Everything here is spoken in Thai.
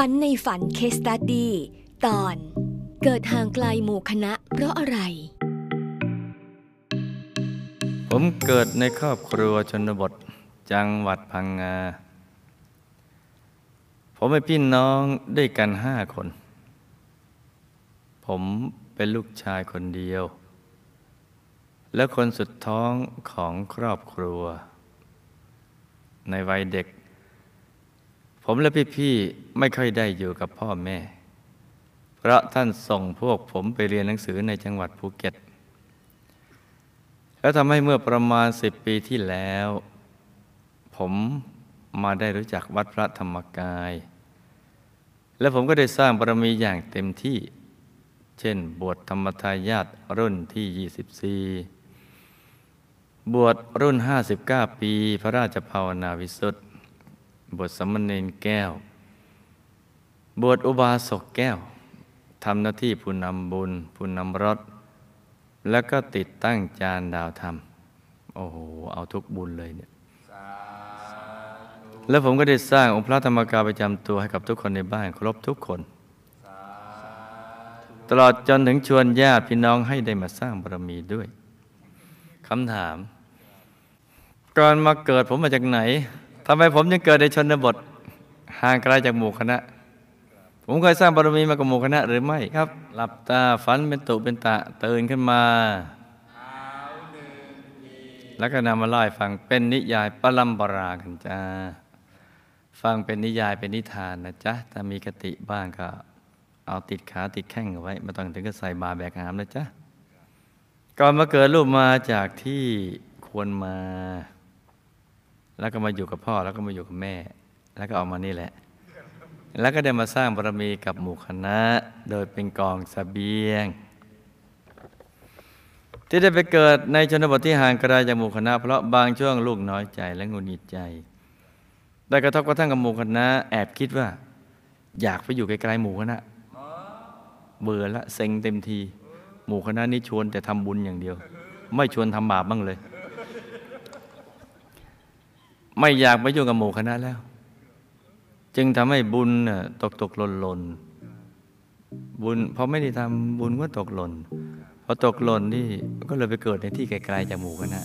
ฝันในฝันเคสตัดดี้ตอน เกิดห่างไกลหมู่คณะเพราะอะไร ผมเกิดในครอบครัวชนบทจังหวัดพังงา ผมเป็นพี่น้องด้วยกันห้าคน ผมเป็นลูกชายคนเดียว และคนสุดท้องของครอบครัว ในวัยเด็ก ผมและพี่ๆไม่ค่อยได้อยู่กับพ่อแม่ เพราะท่านส่งพวกผมไปเรียนหนังสือในจังหวัดภูเก็ต แล้วทำให้เมื่อประมาณสิบปีที่แล้ว ผมมาได้รู้จักวัดพระธรรมกาย และผมก็ได้สร้างบารมีอย่างเต็มที่ เช่น บวชธรรมทายาทรุ่นที่ 24 บวชรุ่น 59 ปี พระราชภาวนาวิสุทธิ์ บวชสมณเณรแก้ว บวชอุบาสกแก้วทำหน้าที่ผู้นำบุญผู้นำรถ แล้วก็ติดตั้งจานดาวธรรม โอ้โห เอาทุกบุญเลยเนี่ยแล้วผมก็ได้สร้างองค์พระธรรมกายประจำตัวให้กับทุกคนในบ้านครบทุกคน ตลอดจนถึงชวนญาติพี่น้องให้ได้มาสร้างบารมีด้วยคำถาม ก่อนมาเกิดผมมาจากไหน ทำไมผมยังเกิดในชนบทห่างไกลจากหมู่คณะ ผมเคยสร้างบารมีมากับหมู่คณะหรือไม่ครับ หลับตาฝันเป็นตุเป็นตะตื่นขึ้นมา แล้วก็นำมาเล่าให้ฟังเป็นนิยายปลัมปรากันจ้าฟังเป็นนิยายเป็นนิทานนะจ๊ะถ้ามีกติบ้างก็เอาติดขาติดแข้งเอาไว้ไม่ต้องถึงก็ใส่บาแบกหามนะจ๊ะก่อนมาเกิดรูปมาจากที่ควรมา แล้วก็มาอยู่กับพ่อแล้วก็มาอยู่กับแม่ แล้วก็ออกมานี่แหละ แล้วก็ได้มาสร้างบารมีกับหมู่คณะ โดยเป็นกองสเสบียง ที่ได้ไปเกิดในชนบทที่ห่างไกลจากหมู่คณะ เพราะบางช่วงลูกน้อยใจและงุนงิดใจ ได้กระทบกระทั่งกับหมู่คณะ แอบคิดว่า อยากไปอยู่ไกลๆหมู่คณะเบื่อละเซ็งเต็มที หมู่คณะนี้ชวนแต่ทำบุญอย่างเดียว ไม่ชวนทำบาปบ้างเลย ไม่อยากไปอยู่กับหมู่คณะแล้ว จึงทำให้บุญตกตกหล่นหล่นบุญพอไม่ได้ทำบุญก็ตกหล่นพอตกหล่นนี่ก็เลยไปเกิดในที่ไกลๆจากหมู่คณะ